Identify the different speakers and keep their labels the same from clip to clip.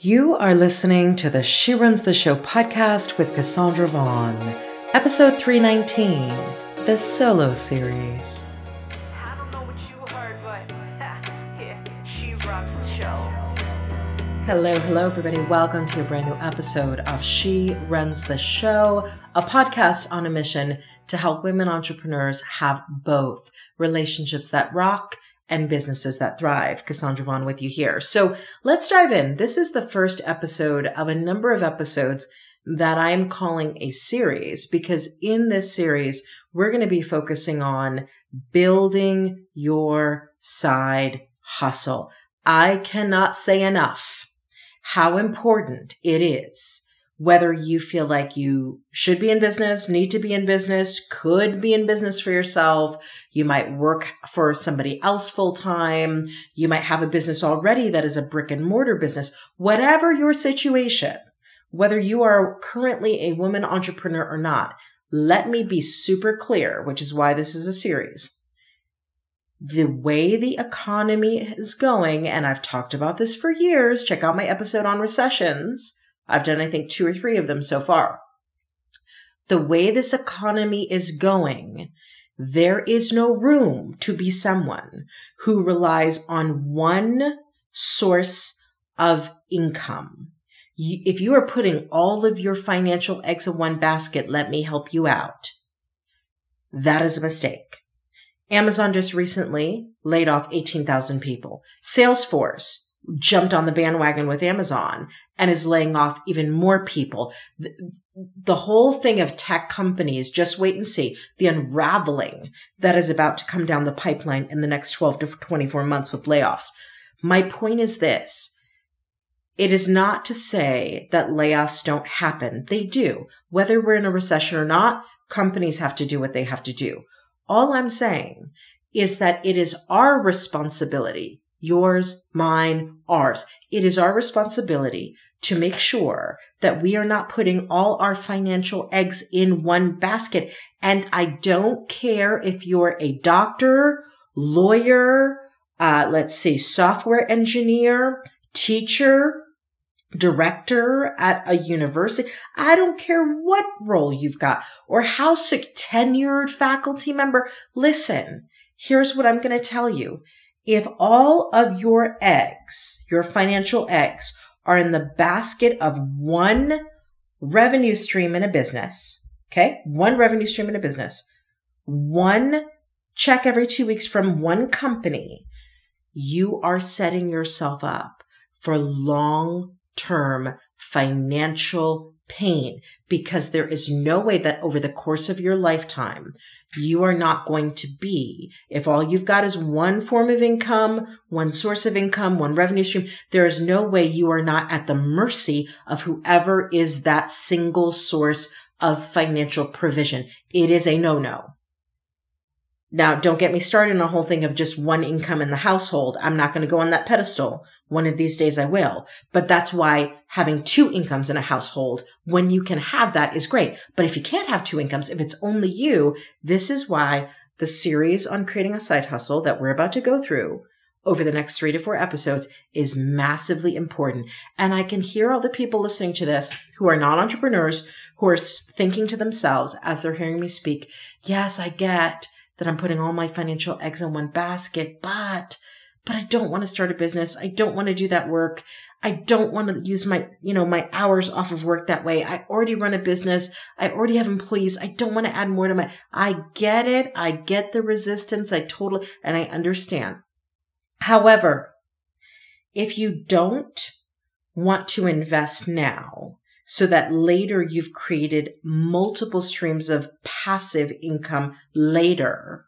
Speaker 1: You are listening to the She Runs the Show podcast with Kassandra Vaughn, episode 319, the solo series.
Speaker 2: I don't know what you heard, but yeah, she runs the show.
Speaker 1: Hello, hello, everybody. Welcome to a brand new episode of She Runs the Show, a podcast on a mission to help women entrepreneurs have both relationships that rock and businesses that thrive. Kassandra Vaughn with you here. So let's dive in. This is the first episode of a number of episodes that I'm calling a series because in this series, we're going to be focusing on building your side hustle. I cannot say enough how important it is whether you feel like you should be in business, need to be in business, could be in business for yourself. You might work for somebody else full time. You might have a business already that is a brick and mortar business. Whatever your situation, whether you are currently a woman entrepreneur or not, let me be super clear, which is why this is a series. The way the economy is going, and I've talked about this for years, check out my episode on recessions I've done, I think, two or three of them so far. The way this economy is going, there is no room to be someone who relies on one source of income. If you are putting all of your financial eggs in one basket, let me help you out. That is a mistake. Amazon just recently laid off 18,000 people. Salesforce jumped on the bandwagon with Amazon and is laying off even more people. The, the, whole thing of tech companies, just wait and see the unraveling that is about to come down the pipeline in the next 12 to 24 months with layoffs. My point is this. It is not to say that layoffs don't happen. They do. Whether we're in a recession or not, companies have to do what they have to do. All I'm saying is that it is our responsibility yours, mine, ours. It is our responsibility to make sure that we are not putting all our financial eggs in one basket. And I don't care if you're a doctor, lawyer, uh, let's see, software engineer, teacher, director at a university. I don't care what role you've got or how sick tenured faculty member. Listen, here's what I'm going to tell you. If all of your eggs, your financial eggs, are in the basket of one revenue stream in a business, okay, one revenue stream in a business, one check every two weeks from one company, you are setting yourself up for long term financial pain because there is no way that over the course of your lifetime you are not going to be. If all you've got is one form of income, one source of income, one revenue stream, there is no way you are not at the mercy of whoever is that single source of financial provision. It is a no no. Now, don't get me started on a whole thing of just one income in the household. I'm not going to go on that pedestal. One of these days I will. But that's why having two incomes in a household, when you can have that, is great. But if you can't have two incomes, if it's only you, this is why the series on creating a side hustle that we're about to go through over the next three to four episodes is massively important. And I can hear all the people listening to this who are not entrepreneurs, who are thinking to themselves as they're hearing me speak, yes, I get that I'm putting all my financial eggs in one basket, but, but I don't want to start a business. I don't want to do that work. I don't want to use my, you know, my hours off of work that way. I already run a business. I already have employees. I don't want to add more to my, I get it. I get the resistance. I totally, and I understand. However, if you don't want to invest now, so that later you've created multiple streams of passive income later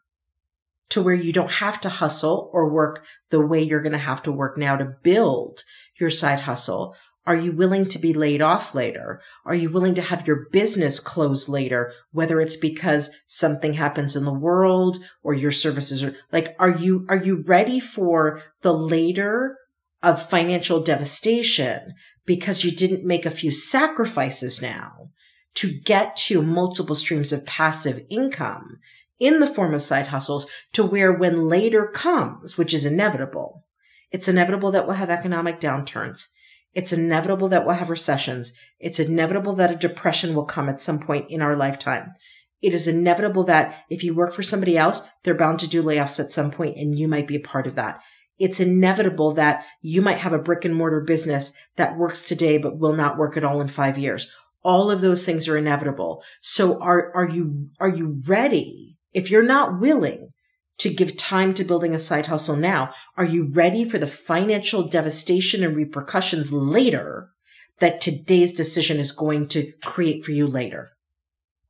Speaker 1: to where you don't have to hustle or work the way you're going to have to work now to build your side hustle. Are you willing to be laid off later? Are you willing to have your business close later? Whether it's because something happens in the world or your services are like, are you, are you ready for the later of financial devastation because you didn't make a few sacrifices now to get to multiple streams of passive income in the form of side hustles to where when later comes, which is inevitable, it's inevitable that we'll have economic downturns. It's inevitable that we'll have recessions. It's inevitable that a depression will come at some point in our lifetime. It is inevitable that if you work for somebody else, they're bound to do layoffs at some point and you might be a part of that. It's inevitable that you might have a brick and mortar business that works today but will not work at all in five years. All of those things are inevitable. So are, are you, are you ready? If you're not willing to give time to building a side hustle now, are you ready for the financial devastation and repercussions later that today's decision is going to create for you later?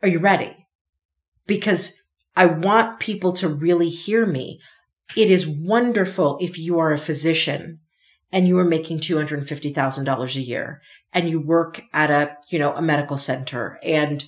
Speaker 1: Are you ready? Because I want people to really hear me. It is wonderful if you are a physician and you are making $250,000 a year and you work at a, you know, a medical center and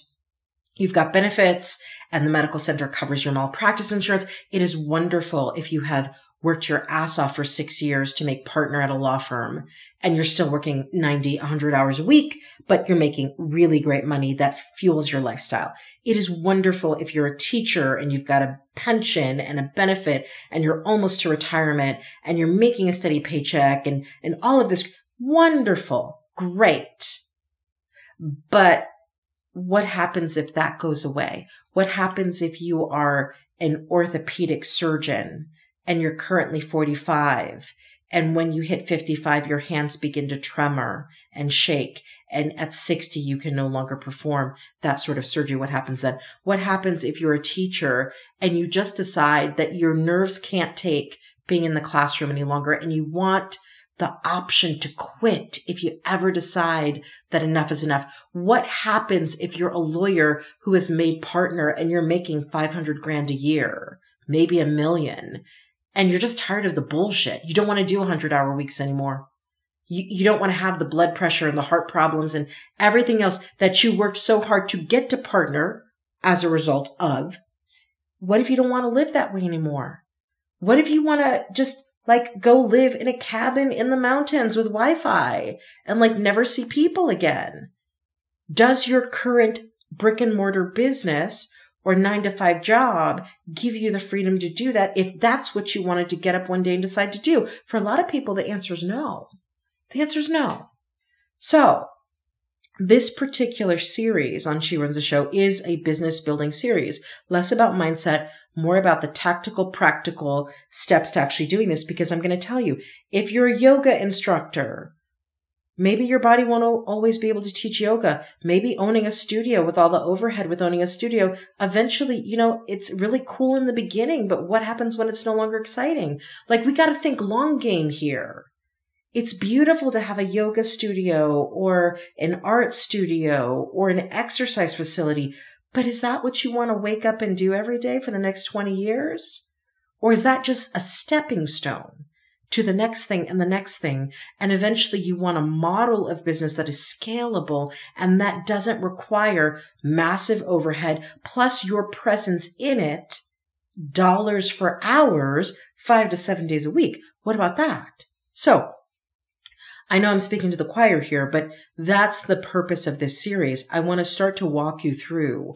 Speaker 1: you've got benefits and the medical center covers your malpractice insurance. It is wonderful if you have worked your ass off for six years to make partner at a law firm and you're still working 90, 100 hours a week, but you're making really great money that fuels your lifestyle. It is wonderful if you're a teacher and you've got a pension and a benefit and you're almost to retirement and you're making a steady paycheck and, and all of this. Wonderful. Great. But what happens if that goes away? What happens if you are an orthopedic surgeon and you're currently 45 and when you hit 55 your hands begin to tremor and shake and at 60 you can no longer perform that sort of surgery. What happens then? What happens if you're a teacher and you just decide that your nerves can't take being in the classroom any longer and you want the option to quit if you ever decide that enough is enough. What happens if you're a lawyer who is made partner and you're making 500 grand a year, maybe a million, and you're just tired of the bullshit? You don't want to do 100 hour weeks anymore. You, you don't want to have the blood pressure and the heart problems and everything else that you worked so hard to get to partner as a result of. What if you don't want to live that way anymore? What if you want to just like go live in a cabin in the mountains with Wi-Fi and like never see people again? Does your current brick and mortar business or nine to five job give you the freedom to do that if that's what you wanted to get up one day and decide to do? For a lot of people, the answer is no. The answer is no. So this particular series on She Runs the Show is a business building series, less about mindset, more about the tactical, practical steps to actually doing this. Because I'm going to tell you, if you're a yoga instructor, maybe your body won't always be able to teach yoga. Maybe owning a studio with all the overhead with owning a studio, eventually, you know, it's really cool in the beginning, but what happens when it's no longer exciting? Like we got to think long game here it's beautiful to have a yoga studio or an art studio or an exercise facility. But is that what you want to wake up and do every day for the next 20 years? Or is that just a stepping stone to the next thing and the next thing? And eventually you want a model of business that is scalable and that doesn't require massive overhead plus your presence in it, dollars for hours, five to seven days a week. What about that? So I know I'm speaking to the choir here, but that's the purpose of this series. I want to start to walk you through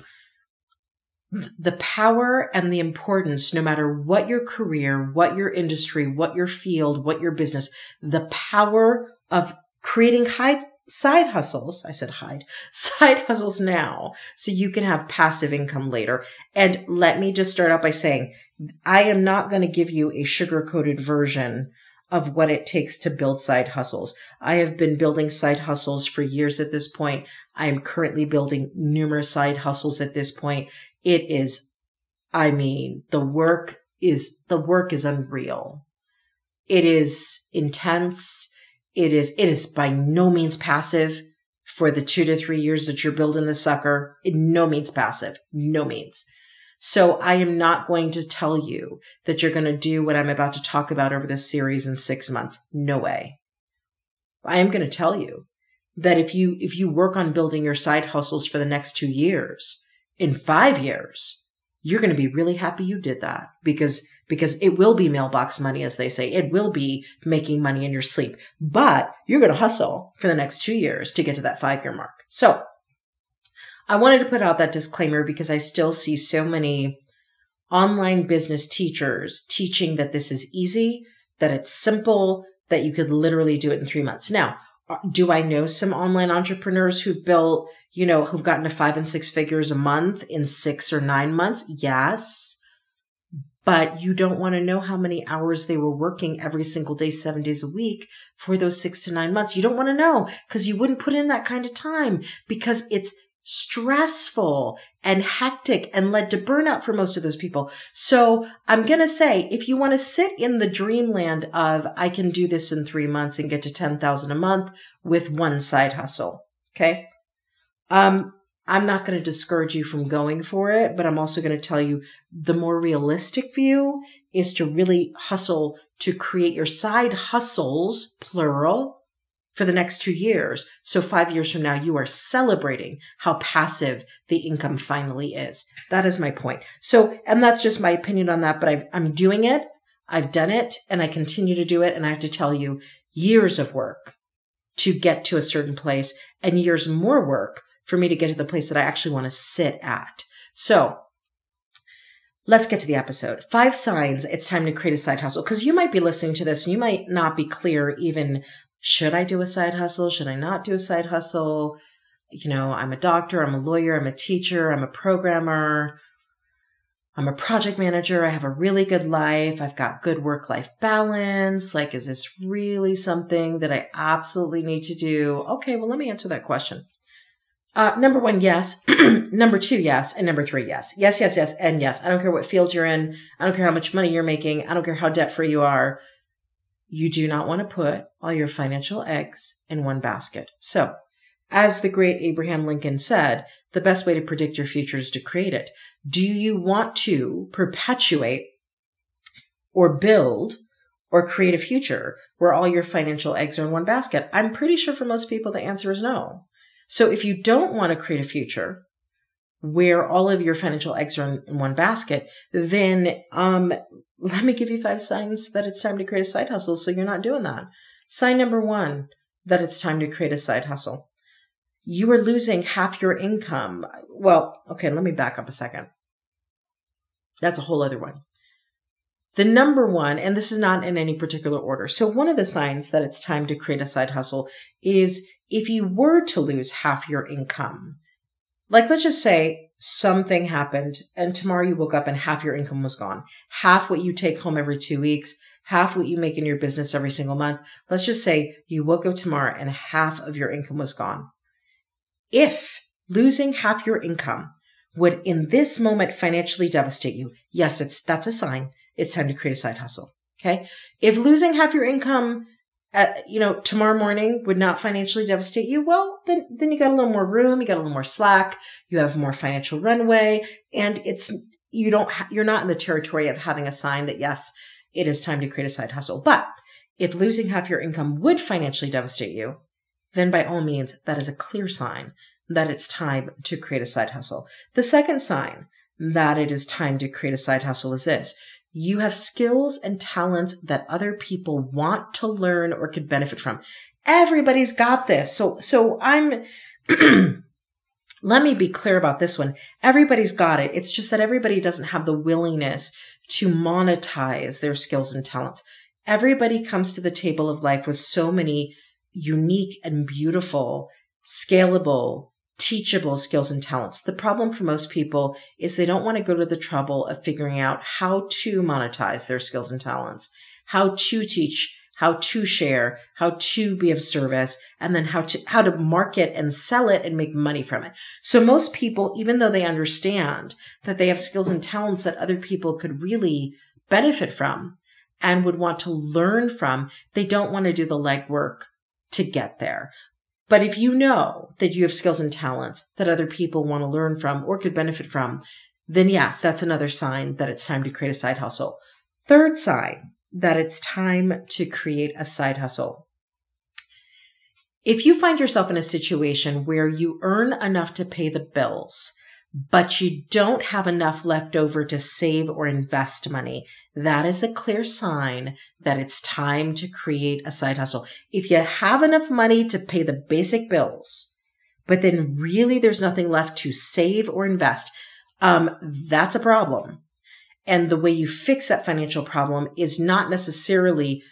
Speaker 1: the power and the importance, no matter what your career, what your industry, what your field, what your business, the power of creating high side hustles. I said hide side hustles now so you can have passive income later. And let me just start out by saying, I am not going to give you a sugar coated version of what it takes to build side hustles. I have been building side hustles for years at this point. I am currently building numerous side hustles at this point. It is, I mean, the work is, the work is unreal. It is intense. It is, it is by no means passive for the two to three years that you're building the sucker. In no means passive. No means. So I am not going to tell you that you're going to do what I'm about to talk about over this series in six months. No way. I am going to tell you that if you, if you work on building your side hustles for the next two years, in five years, you're going to be really happy you did that because, because it will be mailbox money, as they say. It will be making money in your sleep, but you're going to hustle for the next two years to get to that five year mark. So I wanted to put out that disclaimer because I still see so many online business teachers teaching that this is easy, that it's simple, that you could literally do it in three months. Now, Uh, Do I know some online entrepreneurs who've built, you know, who've gotten to five and six figures a month in six or nine months? Yes. But you don't want to know how many hours they were working every single day, seven days a week for those six to nine months. You don't want to know because you wouldn't put in that kind of time because it's stressful and hectic and led to burnout for most of those people. So I'm going to say, if you want to sit in the dreamland of, I can do this in three months and get to 10,000 a month with one side hustle. Okay. Um, I'm not going to discourage you from going for it, but I'm also going to tell you the more realistic view is to really hustle to create your side hustles, plural, for the next two years. So five years from now, you are celebrating how passive the income finally is. That is my point. So, and that's just my opinion on that, but i am doing it. I've done it and I continue to do it. And I have to tell you years of work to get to a certain place and years more work for me to get to the place that I actually want to sit at. So let's get to the episode. Five signs it's time to create a side hustle. Because you might be listening to this and you might not be clear even should I do a side hustle? Should I not do a side hustle? You know, I'm a doctor, I'm a lawyer, I'm a teacher, I'm a programmer, I'm a project manager, I have a really good life, I've got good work life balance. Like, is this really something that I absolutely need to do? Okay, well, let me answer that question. Uh, number one, yes. number two, yes. And number three, yes. Yes, yes, yes, and yes. I don't care what field you're in. I don't care how much money you're making. I don't care how debt free you are. You do not want to put all your financial eggs in one basket. So, as the great Abraham Lincoln said, the best way to predict your future is to create it. Do you want to perpetuate or build or create a future where all your financial eggs are in one basket? I'm pretty sure for most people the answer is no. So if you don't want to create a future where all of your financial eggs are in, one basket, then um, let me give you five signs that it's time to create a side hustle so you're not doing that. Sign number one that it's time to create a side hustle. You are losing half your income. Well, okay, let me back up a second. That's a whole other one. The number one, and this is not in any particular order. So, one of the signs that it's time to create a side hustle is if you were to lose half your income, like let's just say something happened and tomorrow you woke up and half your income was gone, half what you take home every two weeks, half what you make in your business every single month. Let's just say you woke up tomorrow and half of your income was gone. If losing half your income would in this moment financially devastate you, yes, it's that's a sign it's time to create a side hustle. Okay. If losing half your income at, you know, tomorrow morning would not financially devastate you, well, then, then you got a little more room, you got a little more slack, you have more financial runway, and it's, you don't, ha- you're not in the territory of having a sign that yes, it is time to create a side hustle. But if losing half your income would financially devastate you, then by all means, that is a clear sign that it's time to create a side hustle. The second sign that it is time to create a side hustle is this. You have skills and talents that other people want to learn or could benefit from. Everybody's got this. So, so I'm, let me be clear about this one. Everybody's got it. It's just that everybody doesn't have the willingness to monetize their skills and talents. Everybody comes to the table of life with so many unique and beautiful, scalable, teachable skills and talents. The problem for most people is they don't want to go to the trouble of figuring out how to monetize their skills and talents, how to teach, how to share, how to be of service, and then how to how to market and sell it and make money from it. So most people, even though they understand that they have skills and talents that other people could really benefit from and would want to learn from, they don't want to do the legwork to get there. But if you know that you have skills and talents that other people want to learn from or could benefit from, then yes, that's another sign that it's time to create a side hustle. Third sign that it's time to create a side hustle. If you find yourself in a situation where you earn enough to pay the bills, but you don't have enough left over to save or invest money, that is a clear sign that it's time to create a side hustle. If you have enough money to pay the basic bills, but then really there's nothing left to save or invest, um, that's a problem. And the way you fix that financial problem is not necessarily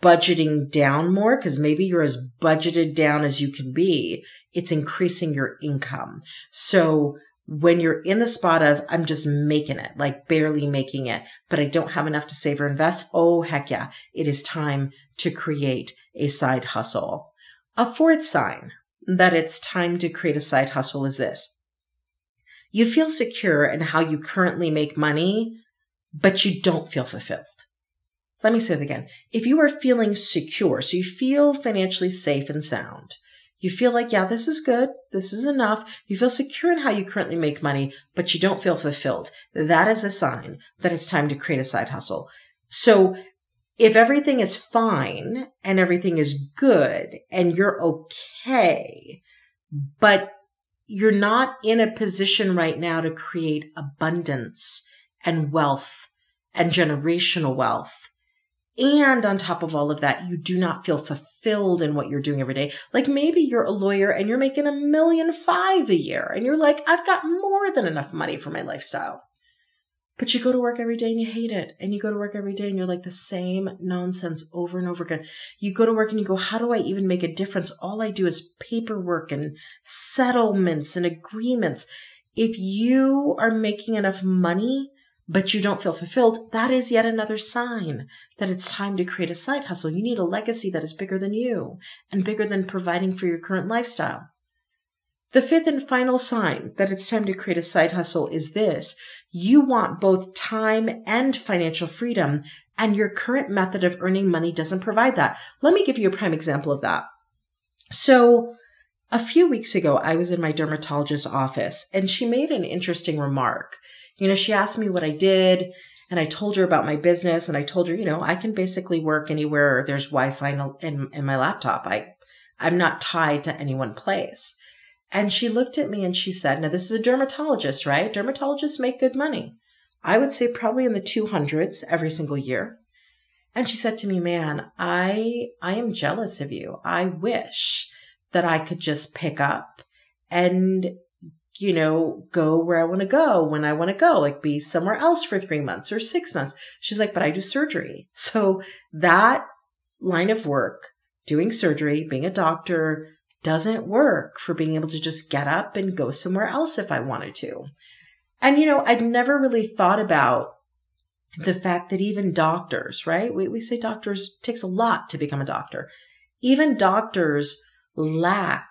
Speaker 1: budgeting down more because maybe you're as budgeted down as you can be. It's increasing your income. So when you're in the spot of, I'm just making it, like barely making it, but I don't have enough to save or invest. Oh, heck yeah. It is time to create a side hustle. A fourth sign that it's time to create a side hustle is this. You feel secure in how you currently make money, but you don't feel fulfilled. Let me say it again. If you are feeling secure, so you feel financially safe and sound, you feel like, yeah, this is good. This is enough. You feel secure in how you currently make money, but you don't feel fulfilled. That is a sign that it's time to create a side hustle. So if everything is fine and everything is good and you're okay, but you're not in a position right now to create abundance and wealth and generational wealth, and on top of all of that, you do not feel fulfilled in what you're doing every day. Like maybe you're a lawyer and you're making a million five a year and you're like, I've got more than enough money for my lifestyle. But you go to work every day and you hate it. And you go to work every day and you're like the same nonsense over and over again. You go to work and you go, how do I even make a difference? All I do is paperwork and settlements and agreements. If you are making enough money but you don't feel fulfilled, that is yet another sign that it's time to create a side hustle. You need a legacy that is bigger than you and bigger than providing for your current lifestyle. The fifth and final sign that it's time to create a side hustle is this. You want both time and financial freedom, and your current method of earning money doesn't provide that. Let me give you a prime example of that. So, a few weeks ago, I was in my dermatologist's office and she made an interesting remark. You know, she asked me what I did and I told her about my business and I told her, you know, I can basically work anywhere there's Wi-Fi in, in, my laptop. I, I'm not tied to any one place. And she looked at me and she said, now this is a dermatologist, right? Dermatologists make good money. I would say probably in the 200s every single year. And she said to me, man, I, I am jealous of you. I wish that I could just pick up and you know, go where I want to go when I want to go, like be somewhere else for three months or six months. She's like, but I do surgery. So that line of work, doing surgery, being a doctor, doesn't work for being able to just get up and go somewhere else if I wanted to. And, you know, I'd never really thought about the fact that even doctors, right? We, we say doctors takes a lot to become a doctor. Even doctors lack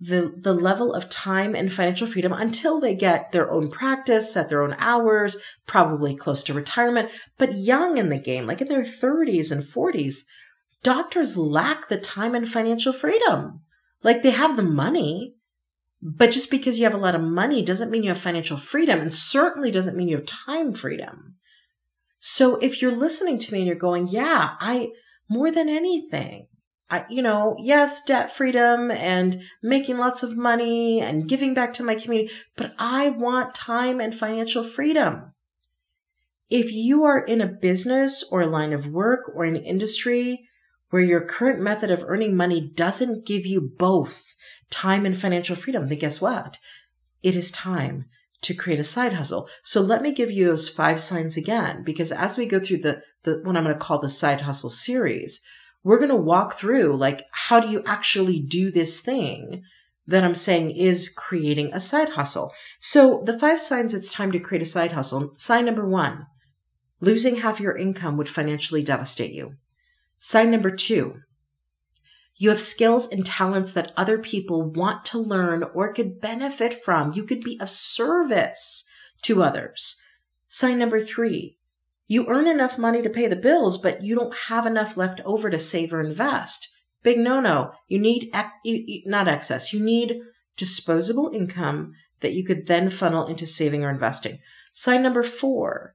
Speaker 1: the the level of time and financial freedom until they get their own practice at their own hours, probably close to retirement, but young in the game, like in their 30s and 40s, doctors lack the time and financial freedom. Like they have the money, but just because you have a lot of money doesn't mean you have financial freedom and certainly doesn't mean you have time freedom. So if you're listening to me and you're going, "Yeah, I more than anything, You know, yes, debt freedom and making lots of money and giving back to my community, but I want time and financial freedom. If you are in a business or a line of work or an industry where your current method of earning money doesn't give you both time and financial freedom, then guess what? It is time to create a side hustle. So let me give you those five signs again, because as we go through the, the what I'm going to call the side hustle series, we're going to walk through like, how do you actually do this thing that I'm saying is creating a side hustle? So the five signs it's time to create a side hustle. Sign number one, losing half your income would financially devastate you. Sign number two, you have skills and talents that other people want to learn or could benefit from. You could be of service to others. Sign number three, you earn enough money to pay the bills, but you don't have enough left over to save or invest. Big no no. You need not excess. You need disposable income that you could then funnel into saving or investing. Sign number four.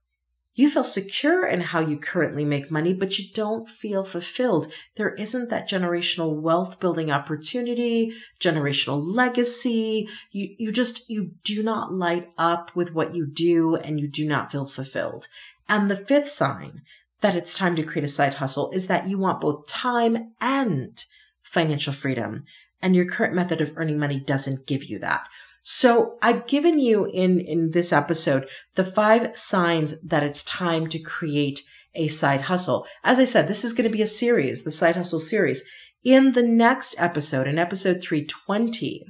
Speaker 1: You feel secure in how you currently make money, but you don't feel fulfilled. There isn't that generational wealth building opportunity, generational legacy. You, you just, you do not light up with what you do and you do not feel fulfilled. And the fifth sign that it's time to create a side hustle is that you want both time and financial freedom. And your current method of earning money doesn't give you that. So I've given you in, in this episode the five signs that it's time to create a side hustle. As I said, this is going to be a series, the side hustle series. In the next episode, in episode 320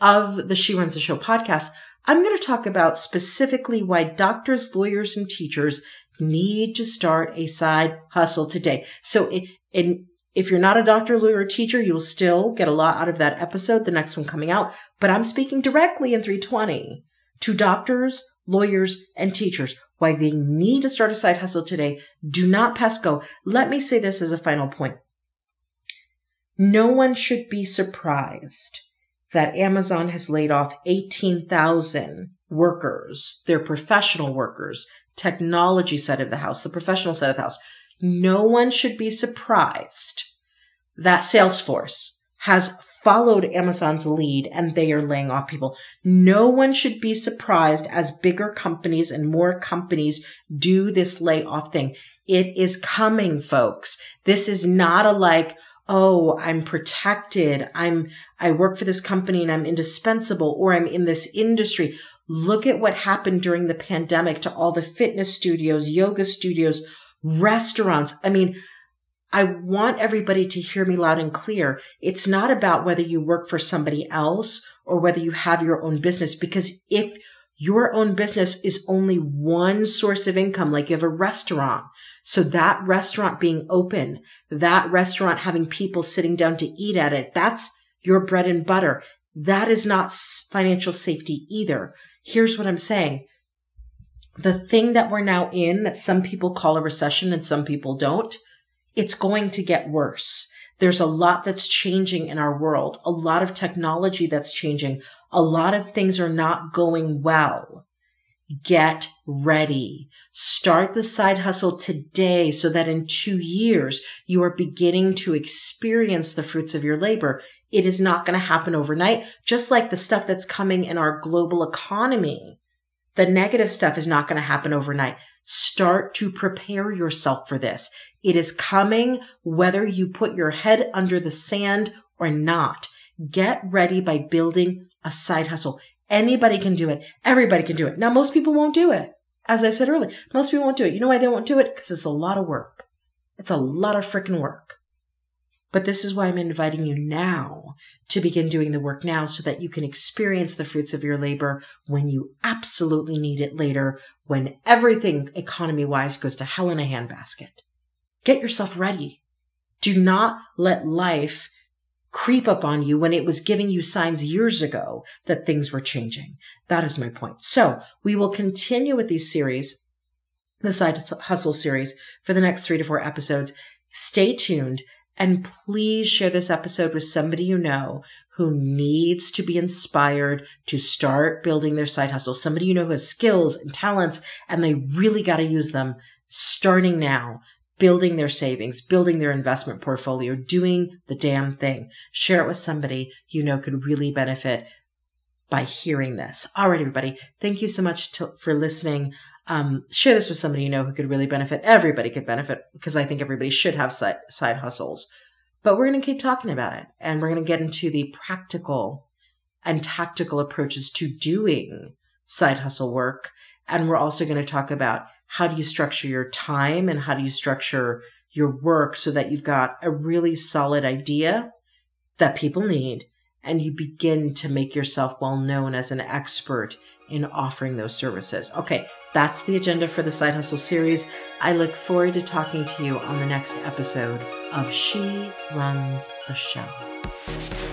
Speaker 1: of the She Runs the Show podcast, I'm going to talk about specifically why doctors, lawyers, and teachers need to start a side hustle today. So, in, if you're not a doctor, lawyer, or teacher, you'll still get a lot out of that episode, the next one coming out. But I'm speaking directly in 320 to doctors, lawyers, and teachers why they need to start a side hustle today. Do not pass go. Let me say this as a final point. No one should be surprised that Amazon has laid off 18,000 workers, their professional workers, technology side of the house, the professional side of the house. No one should be surprised that Salesforce has followed Amazon's lead and they are laying off people. No one should be surprised as bigger companies and more companies do this layoff thing. It is coming, folks. This is not a like, oh, I'm protected. I'm, I work for this company and I'm indispensable or I'm in this industry. Look at what happened during the pandemic to all the fitness studios, yoga studios, restaurants. I mean, I want everybody to hear me loud and clear. It's not about whether you work for somebody else or whether you have your own business, because if your own business is only one source of income, like you have a restaurant, so that restaurant being open, that restaurant having people sitting down to eat at it, that's your bread and butter. That is not financial safety either. Here's what I'm saying. The thing that we're now in that some people call a recession and some people don't, it's going to get worse. There's a lot that's changing in our world, a lot of technology that's changing. A lot of things are not going well. Get ready. Start the side hustle today so that in two years you are beginning to experience the fruits of your labor. It is not going to happen overnight, just like the stuff that's coming in our global economy. The negative stuff is not going to happen overnight. Start to prepare yourself for this. It is coming whether you put your head under the sand or not. Get ready by building a side hustle. Anybody can do it. Everybody can do it. Now, most people won't do it. As I said earlier, most people won't do it. You know why they won't do it? Because it's a lot of work. It's a lot of freaking work. But this is why I'm inviting you now to begin doing the work now so that you can experience the fruits of your labor when you absolutely need it later, when everything economy wise goes to hell in a handbasket. Get yourself ready. Do not let life creep up on you when it was giving you signs years ago that things were changing. That is my point. So we will continue with these series, the side hustle series for the next three to four episodes. Stay tuned and please share this episode with somebody you know who needs to be inspired to start building their side hustle. Somebody you know who has skills and talents and they really got to use them starting now, building their savings, building their investment portfolio, doing the damn thing. Share it with somebody you know could really benefit by hearing this. All right, everybody. Thank you so much to, for listening. Um, share this with somebody you know who could really benefit. Everybody could benefit because I think everybody should have side, side hustles. But we're going to keep talking about it and we're going to get into the practical and tactical approaches to doing side hustle work. And we're also going to talk about how do you structure your time and how do you structure your work so that you've got a really solid idea that people need and you begin to make yourself well known as an expert in offering those services. Okay, that's the agenda for the Side Hustle series. I look forward to talking to you on the next episode of She Runs the Show.